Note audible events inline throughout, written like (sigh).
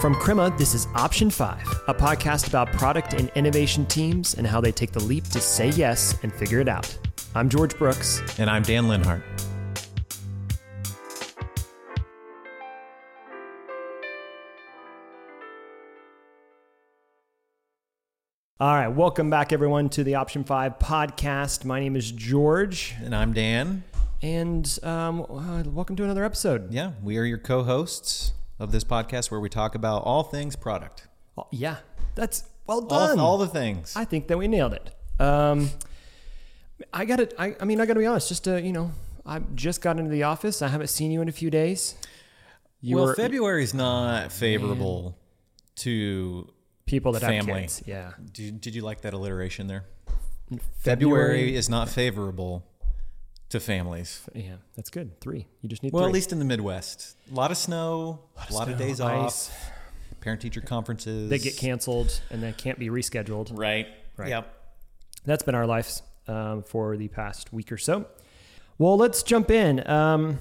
From Crema, this is Option 5, a podcast about product and innovation teams and how they take the leap to say yes and figure it out. I'm George Brooks. And I'm Dan Linhart. All right, welcome back, everyone, to the Option 5 podcast. My name is George. And I'm Dan. And um, uh, welcome to another episode. Yeah, we are your co hosts of this podcast where we talk about all things product. Oh, yeah, that's well done. all the things. I think that we nailed it. Um, I got to I, I mean, I got to be honest. Just to, you know, I just got into the office. I haven't seen you in a few days. You well, February is not favorable to. people that have family. kids. Yeah. Did, did you like that alliteration there? February- February is not favorable to families. Yeah, that's good. Three. You just need Well, three. at least in the Midwest. A lot of snow, a lot of, snow, days ice. off, parent teacher conferences. they get canceled and they can't be rescheduled. Right. Right. Yep. That's been our lives um, for the past week or so. Well, let's jump in. Um,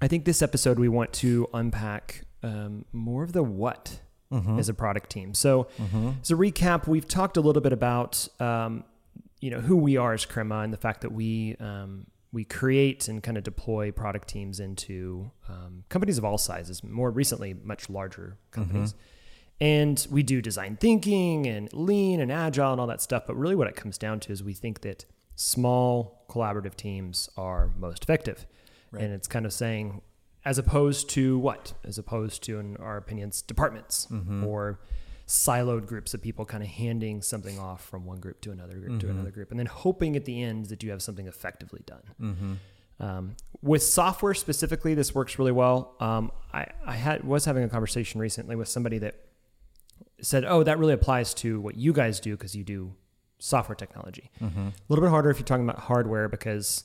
I think this episode we want to unpack um, more of the what as a product team. So, as a recap, we've talked a little bit about um, you know who we are as Crema and the fact that we um, we create and kind of deploy product teams into um, companies of all sizes. More recently, much larger companies. And we do design thinking and lean and agile and all that stuff. But really, what it comes down to is we think that small collaborative teams are most effective. And it's kind of saying, as opposed to what? As opposed to, in our opinions, departments or siloed groups of people kind of handing something off from one group to another group to another group. And then hoping at the end that you have something effectively done. Um, with software specifically, this works really well. Um, I, I had was having a conversation recently with somebody that said, "Oh, that really applies to what you guys do because you do software technology. A little bit harder if you're talking about hardware because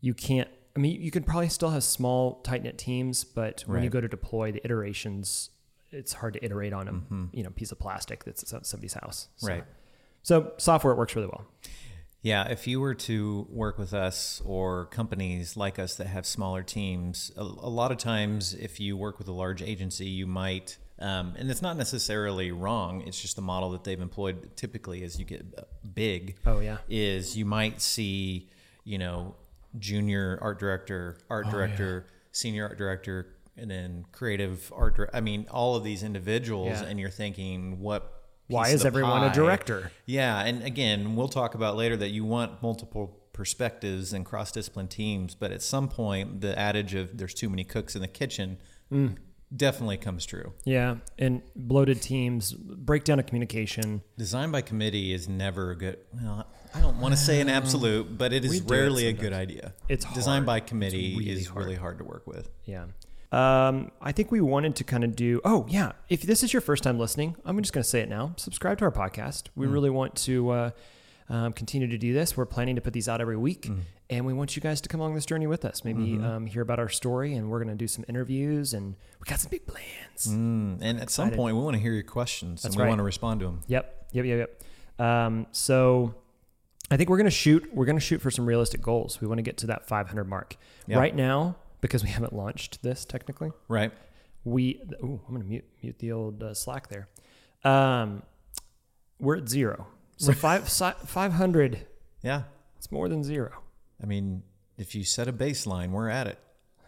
you can't. I mean, you could probably still have small, tight knit teams, but when you go to deploy the iterations, it's hard to iterate on a you know piece of plastic that's at somebody's house. So, Right. So software works really well. Yeah, if you were to work with us or companies like us that have smaller teams, a, a lot of times if you work with a large agency, you might, um, and it's not necessarily wrong, it's just the model that they've employed typically as you get big. Oh, yeah. Is you might see, you know, junior art director, Oh, art director, senior art director, and then creative art. dir- I mean, all of these individuals, Yeah. and you're thinking, what? Why is everyone a director? yeah, and again, we'll talk about later that you want multiple perspectives and cross-discipline teams, but at some point, the adage of "there's too many cooks in the kitchen" Mm. definitely comes true. Yeah, and bloated teams, breakdown of communication. Design by committee is never a good. Well, I don't want to say an absolute, but it is We is it rarely a good idea. It's design by committee really is hard. really hard to work with. Yeah. Um, I think we wanted to kind of do. Oh, yeah. If this is your first time listening, I'm just going to say it now. Subscribe to our podcast. We really want to uh, um, continue to do this. We're planning to put these out every week, and we want you guys to come along this journey with us. Maybe um, hear about our story, and we're going to do some interviews, and we got some big plans. Mm, and at some point, we want to hear your questions That's and we right. want to respond to them. Yep, yep, yep, yep. Um, so I think we're gonna shoot. We're gonna shoot for some realistic goals. We want to get to that 500 mark. Yeah. Right now, because we haven't launched this technically, Right? we. Ooh, I'm gonna mute mute the old uh, Slack there. Um, we're at zero. So five si- 500. Yeah. It's more than zero. I mean, if you set a baseline, we're at it.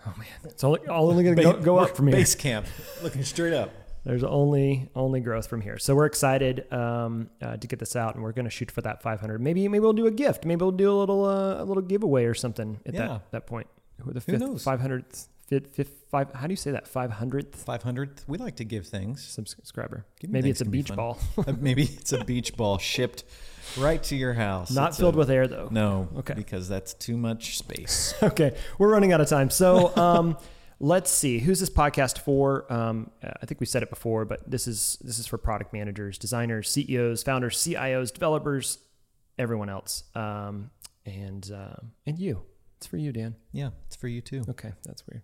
Oh man, it's only only gonna go, go up from here. Base camp, looking straight up. There's only only growth from here. So we're excited um, uh, to get this out, and we're going to shoot for that 500. Maybe maybe we'll do a gift. Maybe we'll do a little uh, a little giveaway or something at Yeah. that that point. Who the fifth, knows? 500th, fifth, fifth, five. How do you say that? 500th 500th. We like to give things. subscriber. Giving Maybe things it's a beach ball, (laughs) Uh, Maybe (laughs) it's a beach ball shipped right to your house. not It's filled a- with air though. No. Okay. Because that's too much space. (laughs) okay, we're running out of time. So um, let's see. Who's this podcast for? Um, I think we said it before, but this is this is for product managers, designers, CEOs, founders, CIOs, developers, everyone else, um, and um and you. It's for you, Dan. yeah, it's for you too. Okay, that's weird.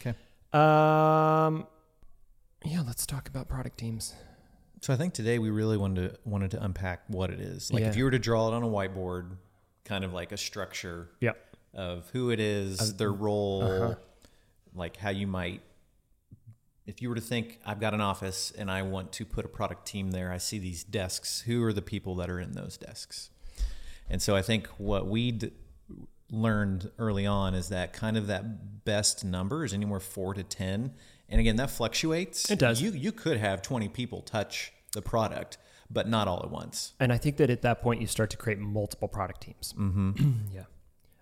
Okay. Um, yeah, let's talk about product teams. So I think today we really wanted to wanted to unpack what it is. Like Yeah. if you were to draw it on a whiteboard, kind of like a structure Yep. of who it is, their role, uh-huh. like how you might if you were to think I've got an office and I want to put a product team there, I see these desks. Who are the people that are in those desks? And so I think what we learned early on is that kind of that best number is anywhere four to ten, and again that fluctuates. It does. You you could have twenty people touch the product, but not all at once. And I think that at that point you start to create multiple product teams. Mm-hmm. (clears throat) yeah.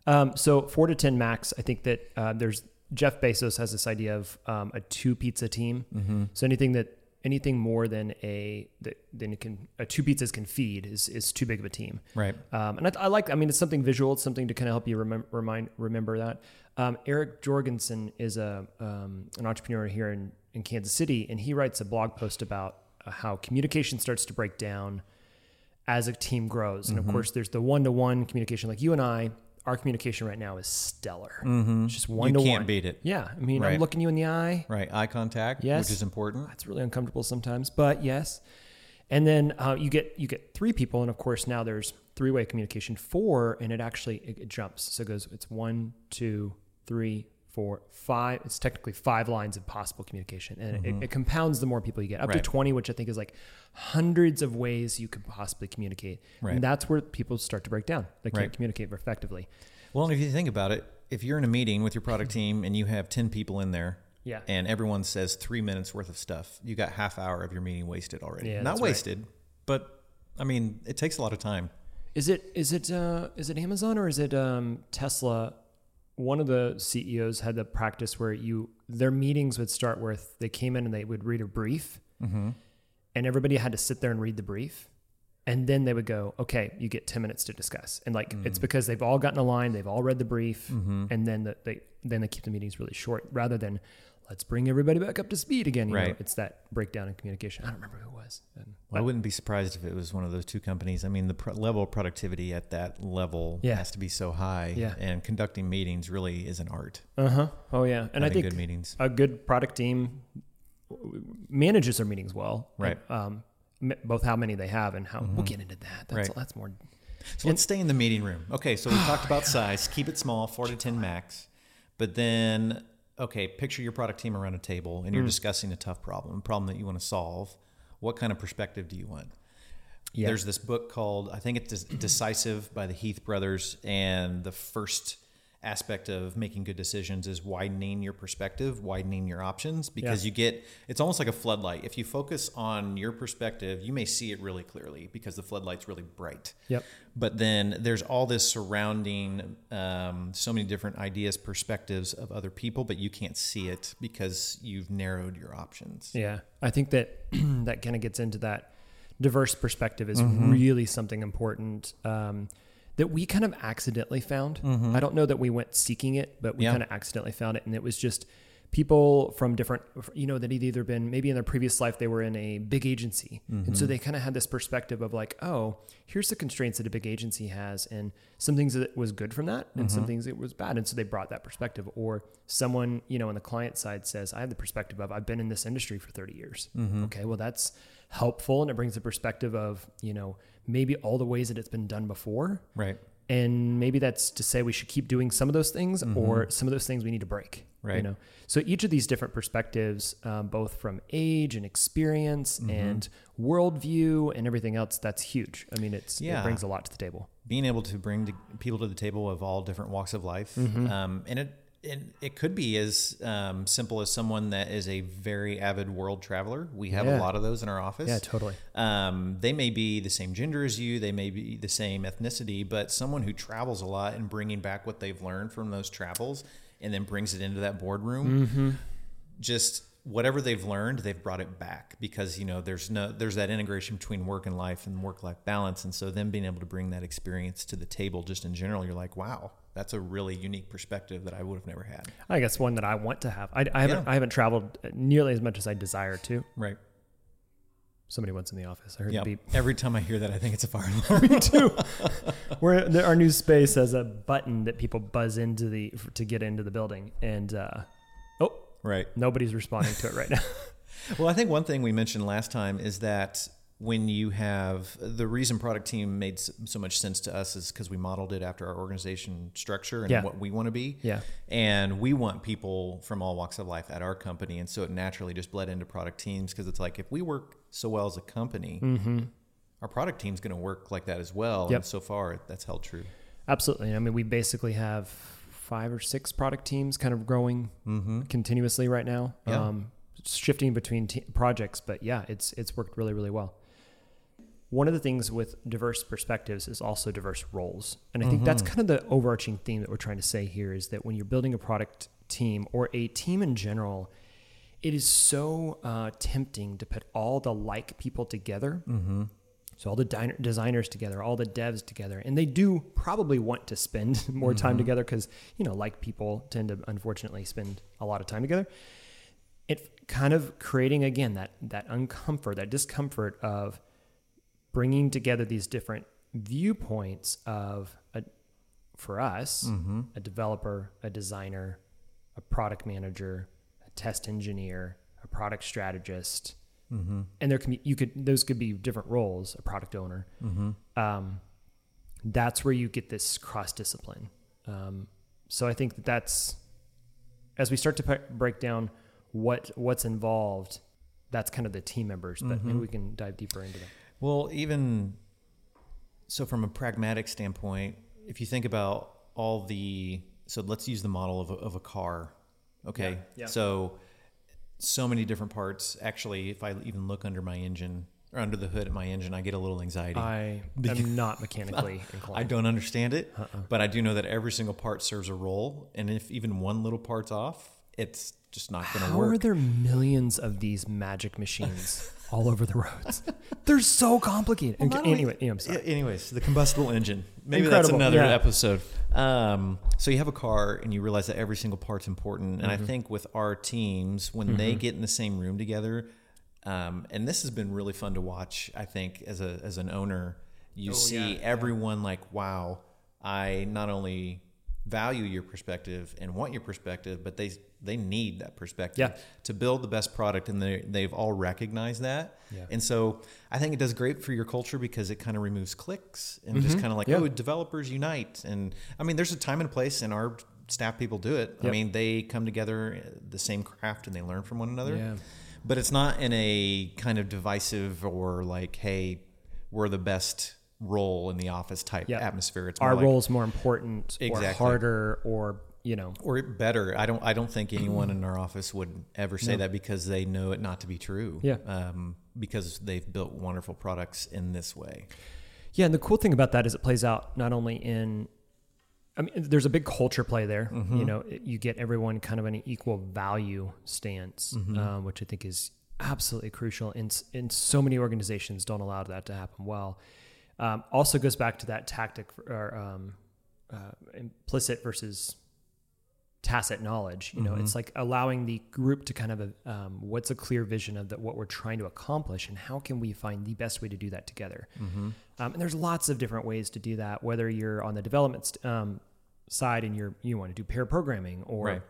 Um, so four to ten max. I think that uh, there's Jeff Bezos has this idea of um, a two pizza team. Mm-hmm. So anything that anything more than a it can a two pizzas can feed is is too big of a team. Right. Um, and I, I like. I mean, it's something visual. It's something to kind of help you remember remind remember that. Um, Eric Jorgenson is a um, an entrepreneur here in in Kansas City, and he writes a blog post about uh, how communication starts to break down as a team grows. And of course, there's the one to one communication, like you and I. Our communication right now is stellar. It's just one You to can't one. beat it. Yeah, I mean, I'm looking you in the eye. Right. Eye contact, Yes. which is important. That's really uncomfortable sometimes, but yes. And then uh, you get you get three people, and of course now there's three way communication. Four, and it actually it, it jumps. So it goes. It's one, two, three, four, five. It's technically five lines of possible communication, and it, it compounds the more people you get up to Mm-hmm. Twenty, which I think is like hundreds of ways you could possibly communicate. Right. And that's where people start to break down. They can't Right. communicate effectively. Well, and if you think about it, if you're in a meeting with your product (laughs) team and you have 10 people in there, Yeah. and everyone says three minutes worth of stuff, you got half hour of your meeting wasted already. Yeah, Not right. wasted, but I mean, it takes a lot of time. Is it is it uh, is it Amazon or is it um, Tesla? One of the CEOs had the practice where you their meetings would start with they came in and they would read a brief, Mm-hmm. and everybody had to sit there and read the brief, and then they would go, okay, you get ten minutes to discuss, and like Mm. it's because they've all gotten a line, they've all read the brief, Mm-hmm. and then the, they then they keep the meetings really short rather than let's bring everybody back up to speed again. You know, Right. it's that breakdown in communication. I don't remember who it was. And- Well, I wouldn't be surprised if it was one of those two companies. I mean, the pro- level of productivity at that level Yeah. has to be so high. Yeah. And conducting meetings really is an art. Uh huh. Oh yeah, and I think good meetings. a good product team manages their meetings well. Right. Um, m- both how many they have and how we'll get into that. That's Right. that's more. So let's stay in the meeting room. Okay, so we (sighs) talked about size. Keep it small, four to ten max. But then, okay, picture your product team around a table and you're Mm. discussing a tough problem, a problem that you want to solve. What kind of perspective do you want? Yeah. There's this book called, I think it's Decisive by the Heath brothers, and the first aspect of making good decisions is widening your perspective, widening your options, because Yeah. you get it's almost like a floodlight. If you focus on your perspective, you may see it really clearly because the floodlight's really bright. Yep. But then there's all this surrounding um, so many different ideas, perspectives of other people, but you can't see it because you've narrowed your options. Yeah. I think that (clears throat) that kind of gets into that diverse perspective is Mm-hmm. really something important. Um, that we kind of accidentally found. I don't know that we went seeking it, but we Mm-hmm. Yeah. kind of accidentally found it. And it was just people from different, you know, that had either been maybe in their previous life, they were in a big agency. And Mm-hmm. so they kind of had this perspective of like, oh, here's the constraints that a big agency has. And some things that was good from that and Mm-hmm. some things that was bad. And so they brought that perspective. Or someone, you know, on the client side says, I have the perspective of I've been in this industry for 30 years. Mm-hmm. Okay, well, that's helpful. And it brings the perspective of, you know, maybe all the ways that it's been done before Right. and maybe that's to say we should keep doing some of those things or some of those things we need to break Right. you know so each of these different perspectives um, both from age and experience and worldview and everything else that's huge i mean it's Yeah. it brings a lot to the table being able to bring to people to the table of all different walks of life, Mm-hmm. um, and it, it it could be as um, simple as someone that is a very avid world traveler. We have Yeah. a lot of those in our office. yeah totally Um, they may be the same gender as you, they may be the same ethnicity, but someone who travels a lot and bringing back what they've learned from those travels and then brings it into that boardroom. Mm-hmm. Just whatever they've learned, they've brought it back because you know there's no there's that integration between work and life and work life balance, and so them being able to bring that experience to the table, just in general, you're like, wow, that's a really unique perspective that I would have never had. i guess one that i want to have i, I haven't Yeah. i haven't traveled nearly as much as i desire to Right. somebody wants in the office i heard Yeah. the beep Every time I hear that, I think it's a fire alarm. (laughs) me too (laughs) We're, our new space has a button that people buzz into the to get into the building and uh, oh right. nobody's responding to it right now (laughs) Well, I think one thing we mentioned last time is that when you have the reason product team made so much sense to us is because we modeled it after our organization structure and Yeah. what we want to be. Yeah. And we want people from all walks of life at our company. And so it naturally just bled into product teams because it's like if we work so well as a company, our product team's going to work like that as well. Mm-hmm. Yep. And so far, that's held true. Absolutely. I mean, we basically have five or six product teams kind of growing continuously right now, Yeah. um, shifting between te- projects. But yeah, it's it's worked really really well. One of the things with diverse perspectives is also diverse roles, and I think that's mm-hmm. kind of the overarching theme that we're trying to say here is that when you're building a product team or a team in general, it is so uh, tempting to put all the like people together. Mm-hmm. So all the diner, designers together, all the devs together, and they do probably want to spend (laughs) more time mm-hmm. together because you know, like people tend to unfortunately spend a lot of time together. It kind of creating again that that uncomfort, that discomfort of bringing together these different viewpoints of a, for us, a developer, a designer, a product manager, a test engineer, a product strategist, and there can be you could those could be different roles, a product owner. Um, that's where you get this cross discipline. Um, so I think that that's as we start to pe- break down what what's involved. That's kind of the team members, but maybe we can dive deeper into that. Well, even so, from a pragmatic standpoint, if you think about all the, so let's use the model of a, of a car. Okay. Yeah, yeah. So, so many different parts. Actually, if I even look under my engine or under the hood at my engine, I get a little anxiety. I (laughs) am not mechanically (laughs) inclined. I don't understand it, uh-uh. but I do know that every single part serves a role. And if even one little part's off, it's just not going to work. How are there millions of these magic machines (laughs) all over the roads? They're so complicated. Well, anyway. Yeah, anyways, the combustible engine. Maybe Incredible, that's another yeah. episode. Um, so you have a car and you realize that every single part's important. And Mm-hmm. I think with our teams, when they get in the same room together, um, and this has been really fun to watch. I think as a as an owner, you see Oh, yeah, everyone like, wow, I not only value your perspective and want your perspective, but they they need that perspective Yeah. to build the best product, and they they've all recognized that. Yeah. And so I think it does great for your culture because it kind of removes clicks and just kind of like, Mm-hmm. Yeah. oh, developers unite. And I mean, there's a time and place, and our staff people do it. I mean, they come together, the same craft, and they learn from one another. Yeah. But it's not in a kind of divisive or like, hey, we're the best role in the office type Yeah. atmosphere. It's more Our like, role is more important or harder or, you know, or better. I don't. I don't think anyone in (clears throat) our office would ever say that because they know it not to be true. Yeah. Um, because they've built wonderful products in this way. Yeah, and the cool thing about that is it plays out not only in I mean there's a big culture play there. Mm-hmm. You know, you get everyone kind of an equal value stance, Mm-hmm. um, which I think is absolutely crucial and and so many organizations don't allow that to happen well. Um, also goes back to that tactic or um, uh, implicit versus tacit knowledge. You know, Mm-hmm. it's like allowing the group to kind of um, what's a clear vision of that what we're trying to accomplish, and how can we find the best way to do that together. Mm-hmm. Um, and there's lots of different ways to do that. Whether you're on the development st- um, side and you're you want to do pair programming, or Right.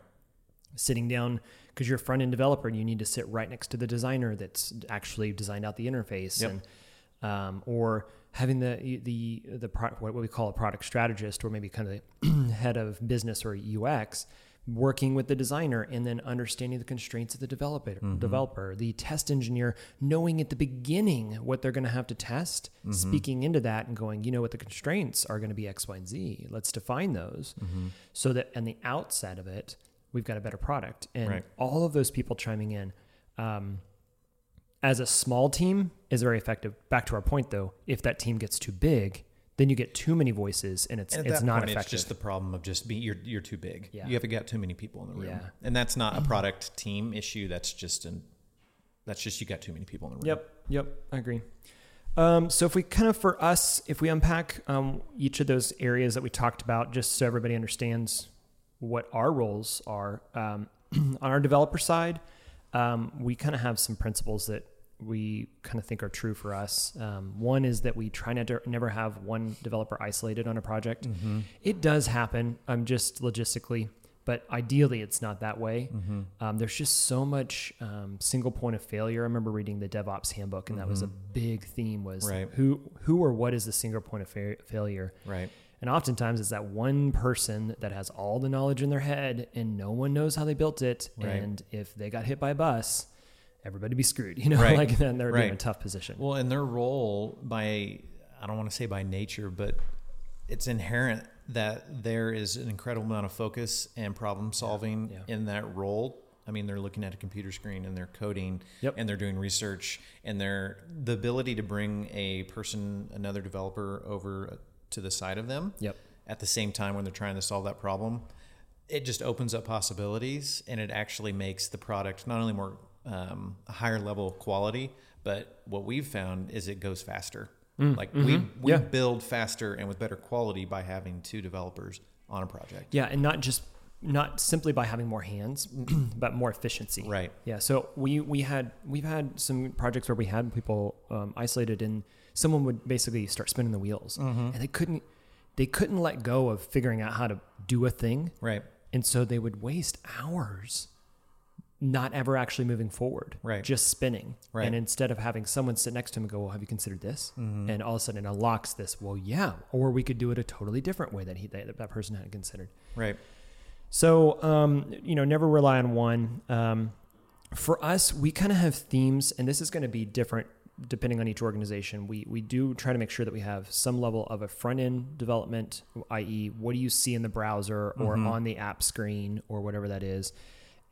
sitting down because you're a front end developer and you need to sit right next to the designer that's actually designed out the interface, Yep. and um, or having the the the pro- what we call a product strategist or maybe kind of the head of business or UX working with the designer and then understanding the constraints of the developer mm-hmm. developer the test engineer knowing at the beginning what they're going to have to test mm-hmm. speaking into that and going you know what the constraints are going to be x y and z. Let's define those mm-hmm. so that on the outset of it we've got a better product. And Right. all of those people chiming in um, as a small team is very effective. Back to our point though, if that team gets too big, then you get too many voices and it's And it's not point, effective. it's just the problem of just being you're you're too big. Yeah. You have got too many people in the room. Yeah. And that's not a (clears throat) product team issue. That's just an that's just you got too many people in the room. Yep, yep, I agree. Um, so if we kind of for us, if we unpack um, each of those areas that we talked about, just so everybody understands what our roles are um, (clears throat) on our developer side, um, we kind of have some principles that we kind of think are true for us. Um, one is that we try not to never have one developer isolated on a project. It does happen. Um, just logistically, but ideally it's not that way. Um, there's just so much um, single point of failure. I remember reading the DevOps handbook, and that was a big theme was Right. who who or what is the single point of fa- failure. Right. And oftentimes it's that one person that has all the knowledge in their head and no one knows how they built it. Right. And if they got hit by a bus, everybody be screwed, (laughs) you know, Right. like then they're in a tough position. Well, and their role by I don't want to say by nature, but it's inherent that there is an incredible amount of focus and problem solving Yeah. in that role. I mean, they're looking at a computer screen and they're coding Yep. and they're doing research and they're the ability to bring a person, another developer over to the side of them Yep. at the same time when they're trying to solve that problem, it just opens up possibilities and it actually makes the product not only more um, a higher level quality, but what we've found is it goes faster. like we, we Mm-hmm. Yeah. build faster and with better quality by having two developers on a project. Yeah, and not just not simply by having more hands, (clears throat) but more efficiency. Right. Yeah. So we we had we've had some projects where we had people um, isolated, and someone would basically start spinning the wheels, and they couldn't they couldn't let go of figuring out how to do a thing, Right. and so they would waste hours not ever actually moving forward, Right. Just spinning, Right. And instead of having someone sit next to him and go, "Well, have you considered this?" Mm-hmm. and all of a sudden it unlocks this. Well, yeah, or we could do it a totally different way that he that, that person hadn't considered. Right. So, um, you know, never rely on one. Um, for us, we kind of have themes, and this is going to be different depending on each organization. We we do try to make sure that we have some level of a front end development, i.e., what do you see in the browser or on the app screen or whatever that is.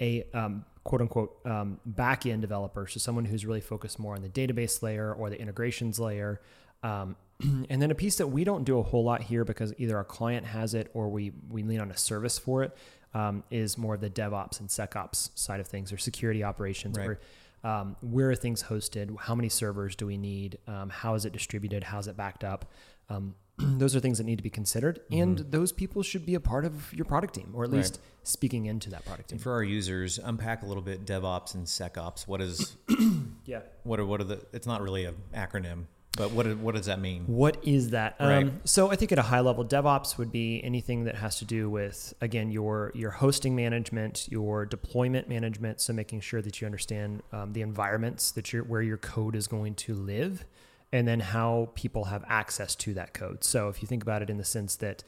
A um, quote unquote um, back end developer, so someone who's really focused more on the database layer or the integrations layer. Um, (clears throat) and then a piece that we don't do a whole lot here because either our client has it or we we lean on a service for it um, is more of the DevOps and SecOps side of things or security operations. Right. Where, um, where are things hosted? How many servers do we need? Um, how is it distributed? How's it backed up? Um, (clears throat) those are things that need to be considered, and those people should be a part of your product team, or at Right. least speaking into that product team. And for our users, unpack a little bit DevOps and SecOps. What is (coughs) Yeah. what are what are the? It's not really an acronym, but what what does that mean? What is that? Right. Um, so I think at a high level, DevOps would be anything that has to do with again your your hosting management, your deployment management. So making sure that you understand um, the environments that you're where your code is going to live, and then how people have access to that code. So if you think about it in the sense that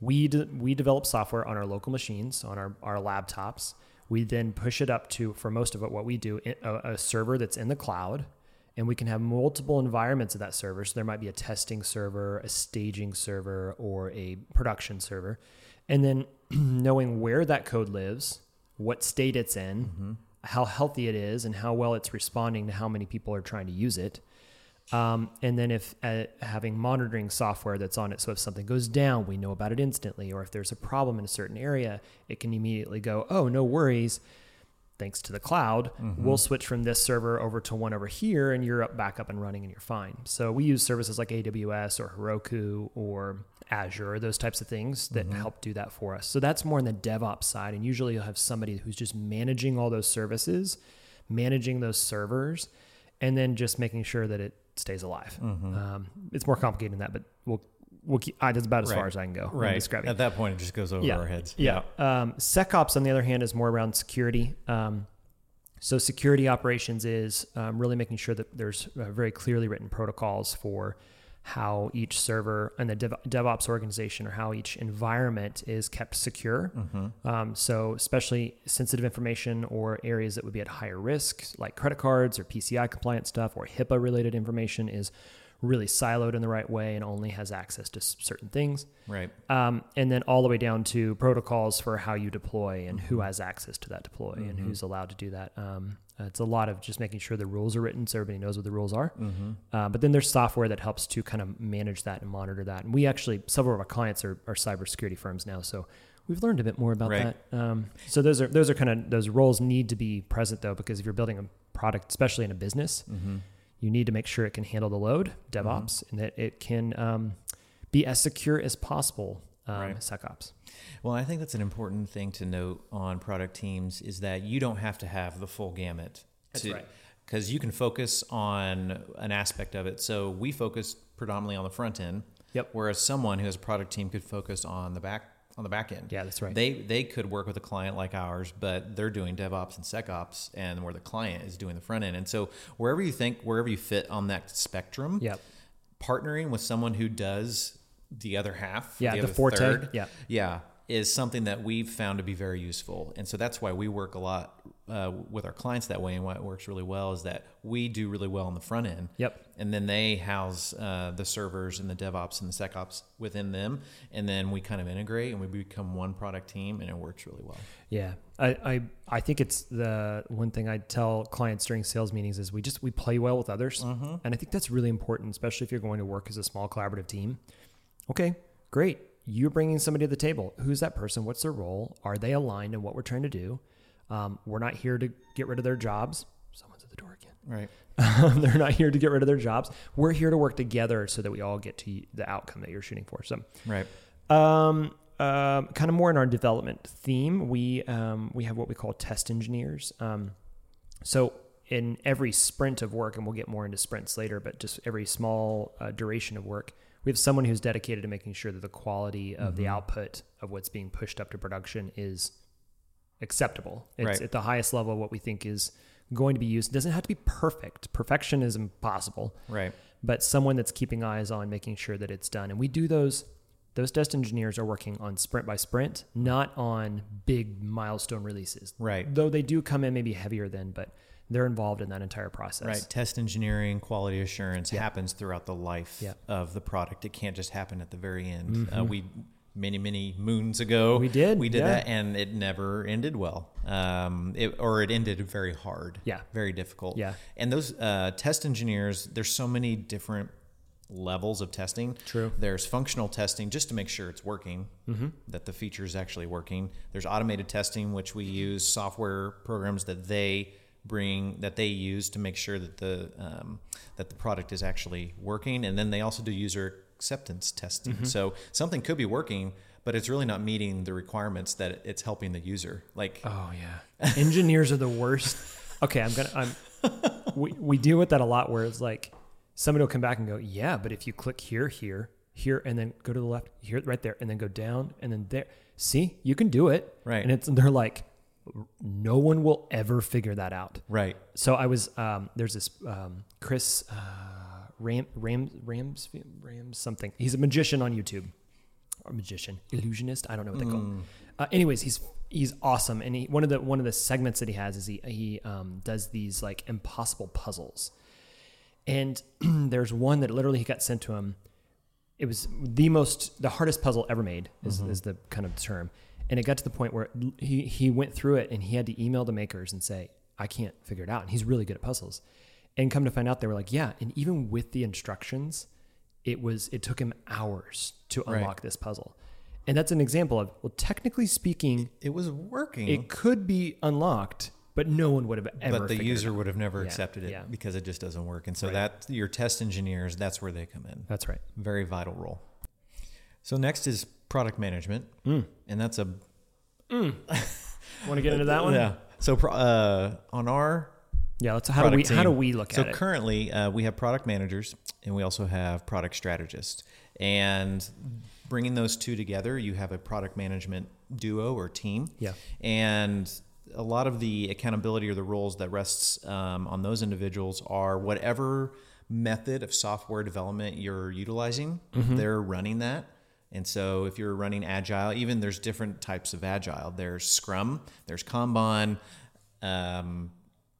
we de- we develop software on our local machines, on our our laptops. We then push it up to for most of it what we do a server that's in the cloud and we can have multiple environments of that server. So there might be a testing server, a staging server, or a production server. And then (clears throat) knowing where that code lives, what state it's in, mm-hmm. how healthy it is, and how well it's responding to how many people are trying to use it. Um, and then if uh, having monitoring software that's on it, so if something goes down, we know about it instantly, or if there's a problem in a certain area, it can immediately go, oh, no worries thanks to the cloud, we'll switch from this server over to one over here, and you're up, back up and running, and you're fine. So we use services like AWS or Heroku or Azure, those types of things that help do that for us. So that's more on the DevOps side, and usually you'll have somebody who's just managing all those services, managing those servers, and then just making sure that it stays alive. Um, it's more complicated than that, but we'll we'll keep. I, that's about as far as I can go. Right. describing. At that point, it just goes over Yeah. our heads. Yeah. Um, SecOps, on the other hand, is more around security. Um, so security operations is um, really making sure that there's uh, very clearly written protocols for how each server and the Dev- DevOps organization or how each environment is kept secure. Um, so especially sensitive information or areas that would be at higher risk, like credit cards or PCI compliant stuff or HIPAA related information, is really siloed in the right way and only has access to certain things Right. um, and then all the way down to protocols for how you deploy and who has access to that deploy and who's allowed to do that. Um, uh, it's a lot of just making sure the rules are written so everybody knows what the rules are. Uh, but then there's software that helps to kind of manage that and monitor that. And we actually, several of our clients are, are cybersecurity firms now, so we've learned a bit more about Right. that. Um, so those are those are kind of those roles need to be present though, because if you're building a product, especially in a business, you need to make sure it can handle the load, DevOps, and that it can um, be as secure as possible, um, Right. SecOps. Well, I think that's an important thing to note on product teams is that you don't have to have the full gamut. That's right. Because you can focus on an aspect of it. So we focus predominantly on the front end. Yep. Whereas someone who has a product team could focus on the back on the back end. Yeah, that's right. They they could work with a client like ours, but they're doing DevOps and SecOps, and where the client is doing the front end. And so wherever you think, wherever you fit on that spectrum, Yep. partnering with someone who does the other half, Yeah, the, the other forte, third, yeah. yeah, is something that we've found to be very useful. And so that's why we work a lot uh, with our clients that way. And why it works really well is that we do really well on the front end. Yep. And then they house uh, the servers and the DevOps and the SecOps within them. And then we kind of integrate and we become one product team and it works really well. Yeah, I, I I think it's the one thing I tell clients during sales meetings is we just we play well with others, Mm-hmm. and I think that's really important, especially if you're going to work as a small collaborative team. Okay, great. You're bringing somebody to the table. Who's that person? What's their role? Are they aligned in what we're trying to do? Um, we're not here to get rid of their jobs. Someone's at the door again. Right. (laughs) They're not here to get rid of their jobs. We're here to work together so that we all get to the outcome that you're shooting for. So, Right. um, um, kind of more in our development theme, we um, we have what we call test engineers. Um, so in every sprint of work, and we'll get more into sprints later, but just every small uh, duration of work, we have someone who's dedicated to making sure that the quality of the mm-hmm. output of what's being pushed up to production is acceptable. It's Right. at the highest level of what we think is going to be used. It doesn't have to be perfect. Perfection is impossible Right. but someone that's keeping eyes on making sure that it's done. And we do those. Those test engineers are working on sprint by sprint, not on big milestone releases. Right. Though they do come in maybe heavier then, but they're involved in that entire process. Right. Test engineering, quality assurance happens throughout the life Yeah. of the product. It can't just happen at the very end. Uh, we many many moons ago We did, we did yeah. that and it never ended well um, it, or it ended very hard Yeah. very difficult Yeah. and those uh, test engineers there's so many different levels of testing True. there's functional testing just to make sure it's working that the feature is actually working there's automated testing which we use software programs that they bring that they use to make sure that the um, that the product is actually working and then they also do user acceptance testing so something could be working but it's really not meeting the requirements that it's helping the user like Oh yeah. Engineers are the worst. Okay, I'm gonna. I'm. (laughs) We we deal with that a lot, where it's like somebody will come back and go, yeah, but if you click here, here, here, and then go to the left, here, right there, and then go down, and then there. See, you can do it. Right. And it's they're like, no one will ever figure that out. right So I was um, there's this um, Chris uh, Ram Rams Rams Rams something. He's a magician on YouTube, or magician illusionist. I don't know what they call. him. Uh, anyways, he's he's awesome, and he, one of the one of the segments that he has is he he um, does these like impossible puzzles, and (clears throat) there's one that literally he got sent to him. It was the most the hardest puzzle ever made is, is the kind of term, and it got to the point where he he went through it and he had to email the makers and say I can't figure it out, and he's really good at puzzles, and come to find out they were like yeah, and even with the instructions, it was it took him hours to Right. unlock this puzzle, and that's an example of well technically speaking it was working it could be unlocked, but no one would have ever. but the user would have never Yeah, accepted it yeah. because it just doesn't work and so Right. that your test engineers that's where they come in That's right. very vital role so next is product management Mm. and that's a (laughs) Want to get into that one? yeah so uh, on our Yeah. Let's. How do we? product How do we look so at it? So currently uh, we have product managers and we also have product strategists and bringing those two together you have a product management duo or team Yeah. and a lot of the accountability or the roles that rests um, on those individuals are whatever method of software development you're utilizing Mm-hmm. they're running that and so if you're running agile even there's different types of agile. There's scrum there's kanban um,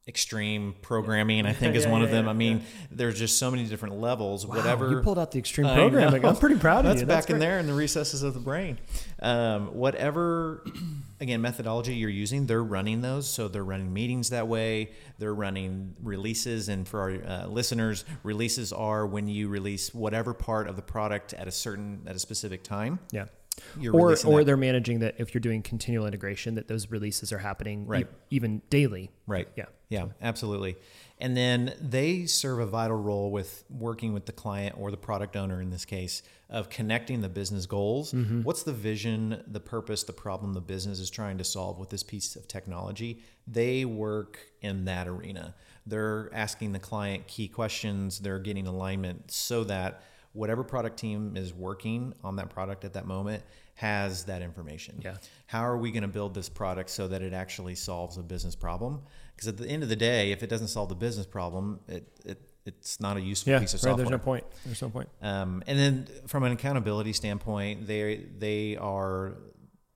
extreme programming i think (laughs) is Yeah, one of them yeah, i mean there's just so many different levels whatever you pulled out the extreme programming. I'm pretty proud of That's you. back in there in the recesses of the brain. Um, whatever, (clears throat) again, methodology you're using, they're running those. So they're running meetings that way. They're running releases. And for our uh, listeners, releases are when you release whatever part of the product at a certain, at a specific time. Yeah. You're Or or that. they're managing that if you're doing continual integration, that those releases are happening e- Right. even daily. Right. Yeah. Yeah, absolutely. And then they serve a vital role with working with the client or the product owner in this case of connecting the business goals. Mm-hmm. What's the vision, the purpose, the problem the business is trying to solve with this piece of technology? They work in that arena. They're asking the client key questions, they're getting alignment so that whatever product team is working on that product at that moment has that information. Yeah. How are we going to build this product so that it actually solves a business problem? Because at the end of the day, if it doesn't solve the business problem, it, it it's not a useful Yeah, piece of right. software. There's no point. There's no point. Um, and then from an accountability standpoint, they they are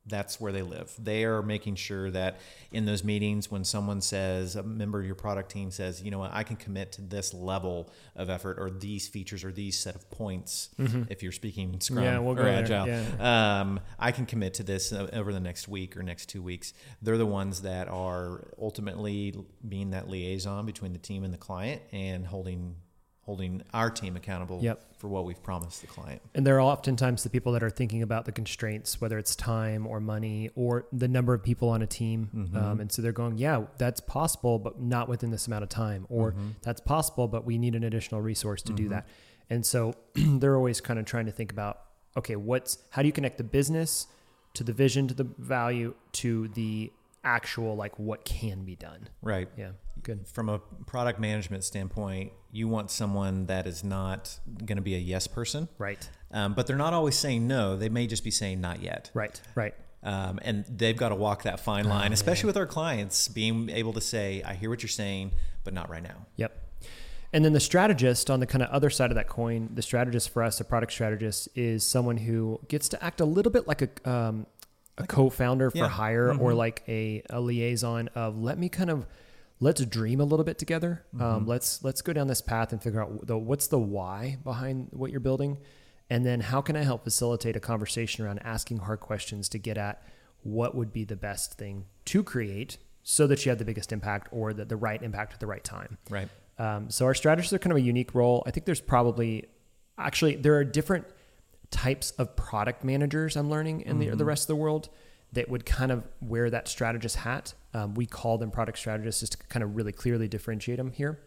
that's where they live. They are making sure that in those meetings, when someone says a member of your product team says, you know what, I can commit to this level of effort or these features or these set of points. If you're speaking Scrum Mm-hmm. Yeah, we'll or. Agile, Yeah. um, I can commit to this uh, over the next week or next two weeks. They're the ones that are ultimately being that liaison between the team and the client and holding holding our team accountable Yep. for what we've promised the client. And they're oftentimes the people that are thinking about the constraints, whether it's time or money or the number of people on a team. Mm-hmm. Um, and so they're going, yeah, that's possible, but not within this amount of time. Or Mm-hmm. that's possible, but we need an additional resource to do that. And so (clears throat) they're always kind of trying to think about, okay, what's how do you connect the business to the vision, to the value, to the actual like what can be done. Right. Yeah, good. From a product management standpoint, you want someone that is not going to be a yes person, Right, um, but they're not always saying no. They may just be saying not yet. right, right. Um, and they've got to walk that fine Oh, line, especially with our clients, being able to say, I hear what you're saying, but not right now. Yep. And then the strategist on the kind of other side of that coin, the strategist for us, a product strategist, is someone who gets to act a little bit like a um, a co-founder for yeah. hire or like a, a liaison of let me kind of let's dream a little bit together. Um, let's let's go down this path and figure out the what's the why behind what you're building, and then how can I help facilitate a conversation around asking hard questions to get at what would be the best thing to create so that you have the biggest impact or the, the right impact at the right time. Right. Um, so our strategists are kind of a unique role. I think there's probably actually there are different types of product managers I'm learning in the, the rest of the world that would kind of wear that strategist hat. Um, we call them product strategists just to kind of really clearly differentiate them here.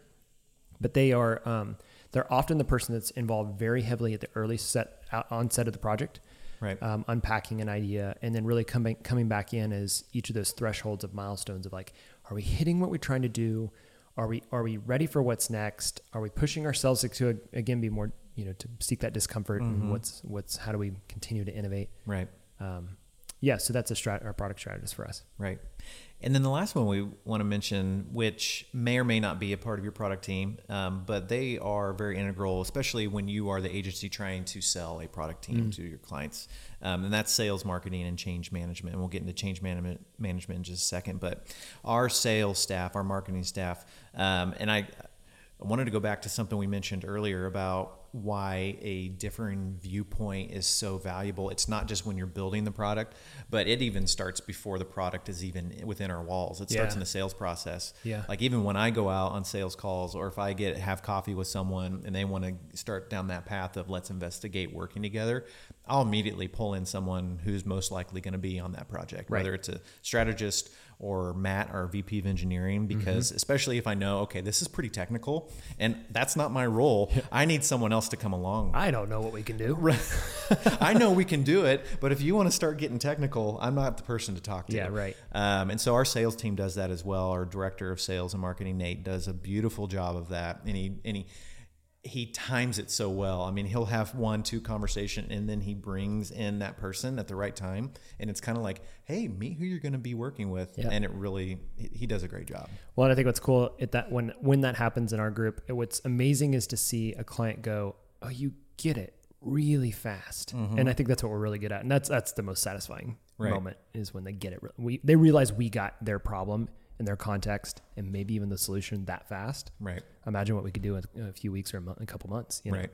But they are um, they're often the person that's involved very heavily at the early set onset of the project, Right. um, unpacking an idea, and then really coming coming back in as each of those thresholds of milestones of like, are we hitting what we're trying to do? Are we are we ready for what's next? Are we pushing ourselves to again be more you know to seek that discomfort and what's what's how do we continue to innovate? Right. Um, yeah, so that's a strat our product strategist for us. Right. And then the last one we want to mention, which may or may not be a part of your product team, um, but they are very integral, especially when you are the agency trying to sell a product team to your clients. Um, and that's sales, marketing, and change management. And we'll get into change management management in just a second. But our sales staff, our marketing staff, um, and I, I wanted to go back to something we mentioned earlier about why a differing viewpoint is so valuable. It's not just when you're building the product, but it even starts before the product is even within our walls. It starts Yeah. in the sales process. Yeah. Like even when I go out on sales calls or if I get have coffee with someone and they want to start down that path of let's investigate working together, I'll immediately pull in someone who's most likely going to be on that project, Right. whether it's a strategist or Matt, our VP of engineering, because especially if I know, okay, this is pretty technical and that's not my role, (laughs) I need someone else to come along. I don't know what we can do. (laughs) (laughs) I know we can do it, but if you want to start getting technical, I'm not the person to talk to. Yeah, right. Um, and so our sales team does that as well. Our director of sales and marketing, Nate, does a beautiful job of that, and he and he he times it so well. I mean, he'll have one, two conversation, and then he brings in that person at the right time, and it's kind of like, hey, meet who you're going to be working with, Yeah. and it really he, does a great job. Well, and I think what's cool at that when when that happens in our group, it- what's amazing is to see a client go, "Oh, you get it really fast," mm-hmm. and I think that's what we're really good at, and that's that's the most satisfying Right. moment is when they get it. We they realize we got their problem and their context, and maybe even the solution that fast. Right. Imagine what we could do in a few weeks or a, month, a couple months. You know? Right.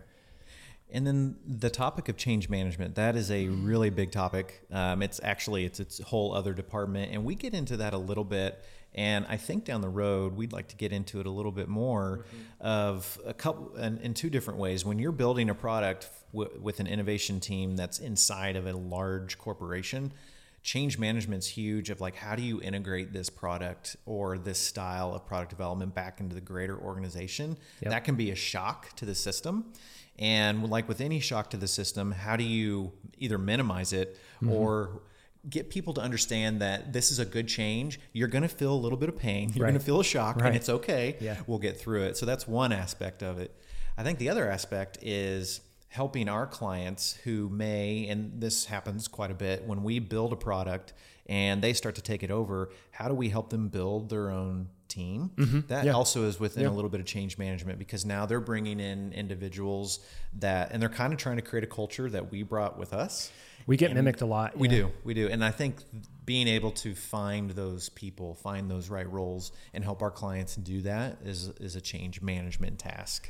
And then the topic of change management, that is a really big topic. Um, it's actually, it's its a whole other department. And we get into that a little bit. And I think down the road, we'd like to get into it a little bit more of a couple, and in two different ways. When you're building a product w- with an innovation team that's inside of a large corporation, change management's huge of like how do you integrate this product or this style of product development back into the greater organization Yep. that can be a shock to the system and like with any shock to the system how do you either minimize it Mm-hmm. or get people to understand that this is a good change you're going to feel a little bit of pain you're Right. going to feel a shock Right. and it's okay Yeah. we'll get through it so that's one aspect of it i think the other aspect is helping our clients who may, and this happens quite a bit, when we build a product and they start to take it over, how do we help them build their own team? Mm-hmm. That Yeah. also is within Yeah. a little bit of change management because now they're bringing in individuals that, and they're kind of trying to create a culture that we brought with us. We get mimicked a lot. We yeah. do, we do, and I think being able to find those people, find those right roles, and help our clients do that is is a change management task.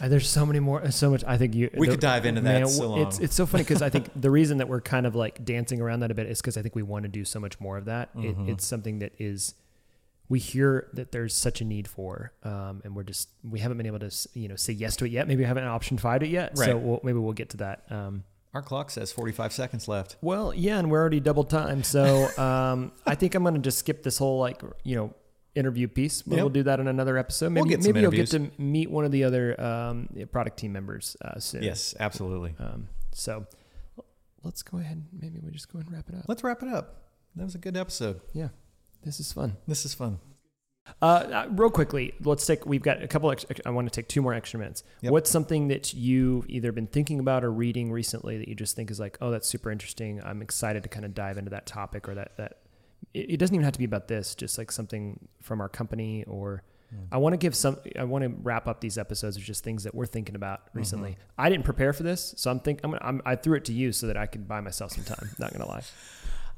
Uh, There's so many more, so much. I think you. We could dive into that man, so It's long. it's so funny because I think (laughs) the reason that we're kind of like dancing around that a bit is because I think we want to do so much more of that. Mm-hmm. It, it's something that is we hear that there's such a need for, um, and we're just we haven't been able to you know say yes to it yet. Maybe we haven't option five it yet. So we'll, maybe we'll get to that. Um, Our clock says forty five seconds left. well, yeah, and we're already double time. So (laughs) um, I think I'm going to just skip this whole like you know interview piece. But Yep. We'll do that in another episode. We'll Maybe get maybe you'll get to meet one of the other um, product team members uh, soon. Yes, absolutely. Um, so let's go ahead. Maybe we just go ahead and wrap it up. Let's wrap it up. That was a good episode. Yeah, this is fun. This is fun. Uh, uh, real quickly, let's take. We've got a couple. Extra, I want to take two more extra minutes. Yep. What's something that you've either been thinking about or reading recently that you just think is like, oh, that's super interesting. I'm excited to kind of dive into that topic or that that. It, it doesn't even have to be about this. Just like something from our company or. I want to give some. I want to wrap up these episodes with just things that we're thinking about recently. I didn't prepare for this, so I'm think I'm, I'm. I threw it to you so that I could buy myself some time. Not gonna lie.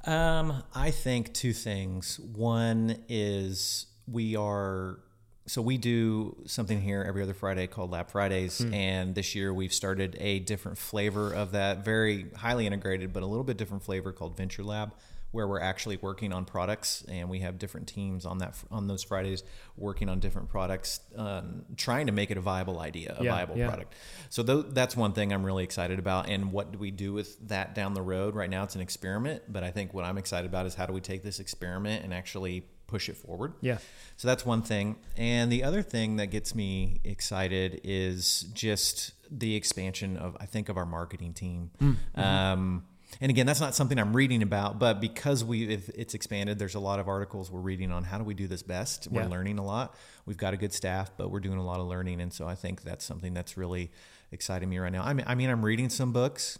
Um, I think two things. One is we are so we do something here every other Friday called Lab Fridays, and this year we've started a different flavor of that, very highly integrated, but a little bit different flavor called Venture Lab, where we're actually working on products, and we have different teams on that on those Fridays working on different products, um, trying to make it a viable idea, a Yeah, viable yeah. product. So tho- that's one thing I'm really excited about. And what do we do with that down the road? Right now, it's an experiment, but I think what I'm excited about is how do we take this experiment and actually push it forward. Yeah. So that's one thing. And the other thing that gets me excited is just the expansion of, I think, of our marketing team. Um, and again, that's not something I'm reading about, but because we if it's expanded, there's a lot of articles we're reading on how do we do this best. We're Yeah. learning a lot. We've got a good staff, but we're doing a lot of learning, and so I think that's something that's really exciting me right now. I mean, I mean, I'm reading some books.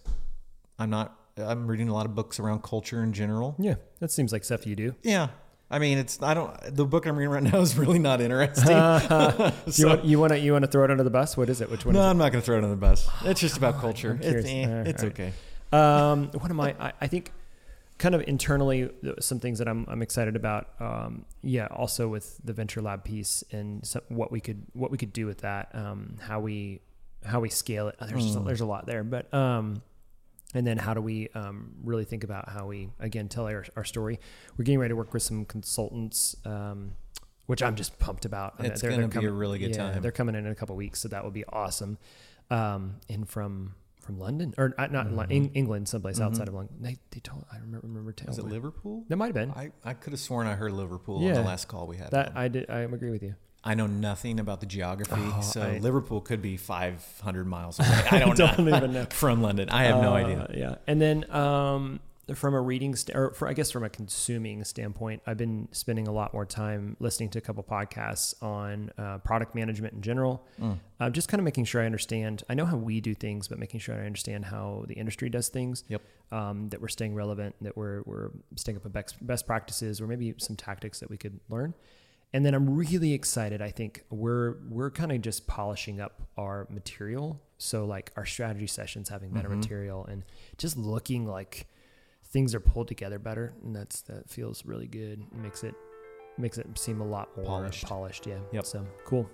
I'm not. I'm reading a lot of books around culture in general. Yeah, that seems like stuff you do. Yeah. I mean, it's I don't the book I'm reading right now (laughs) is really not interesting. Do (laughs) (laughs) you want you want to you want to throw it under the bus? What is it? Which one? no, I'm not going to throw it on the bus. It's just about culture. It's, eh, right, it's right. okay. Um, what am I, I? I think kind of internally some things that I'm I'm excited about. Um, yeah, also with the venture lab piece and some, what we could what we could do with that. Um, how we how we scale it. There's just a- there's a lot there, but um, and then how do we um, really think about how we again tell our, our story? We're getting ready to work with some consultants. Um, which I'm just pumped about. It's they're- gonna be a really good yeah, time. They're coming in in a couple weeks, so that will be awesome. Um, and from from London or uh, not Lon- Eng- England, someplace outside of London. They they told I remember remember Was it Liverpool? that might have been I, I could have sworn I heard Liverpool on the last call we had. that. I did I agree with you. I know nothing about the geography, Oh, so I- Liverpool could be 500 miles away. I (laughs) don't, don't even know. (laughs) From London, I have no Uh, idea. Yeah, and then um, from a reading st- or for, I guess from a consuming standpoint, I've been spending a lot more time listening to a couple podcasts on uh, product management in general. Mm. Uh, just kind of making sure I understand. I know how we do things, but making sure I understand how the industry does things. Yep. Um, that we're staying relevant, that we're we're staying up with best, best practices, or maybe some tactics that we could learn. And then I'm really excited. I think we're we're kind of just polishing up our material. So like our strategy sessions having better Mhm. material and just looking like things are pulled together better. And that's that feels really good. Makes it makes it seem a lot more Polished. polished. Yeah. Yep. So cool.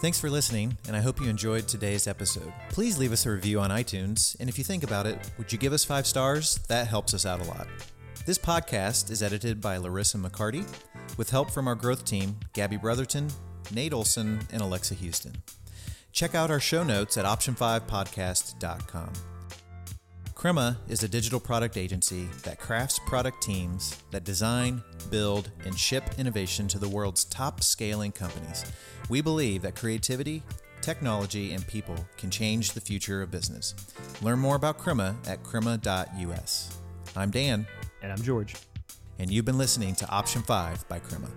Thanks for listening, and I hope you enjoyed today's episode. Please leave us a review on iTunes, and if you think about it, would you give us five stars? That helps us out a lot. This podcast is edited by Larissa McCarty, with help from our growth team, Gabby Brotherton, Nate Olson, and Alexa Houston. Check out our show notes at option5podcast.com. Crema is a digital product agency that crafts product teams that design, build, and ship innovation to the world's top scaling companies. We believe that creativity, technology, and people can change the future of business. Learn more about Crema at crema.us. I'm Dan, And I'm George. and you've been listening to Option 5 by Crema.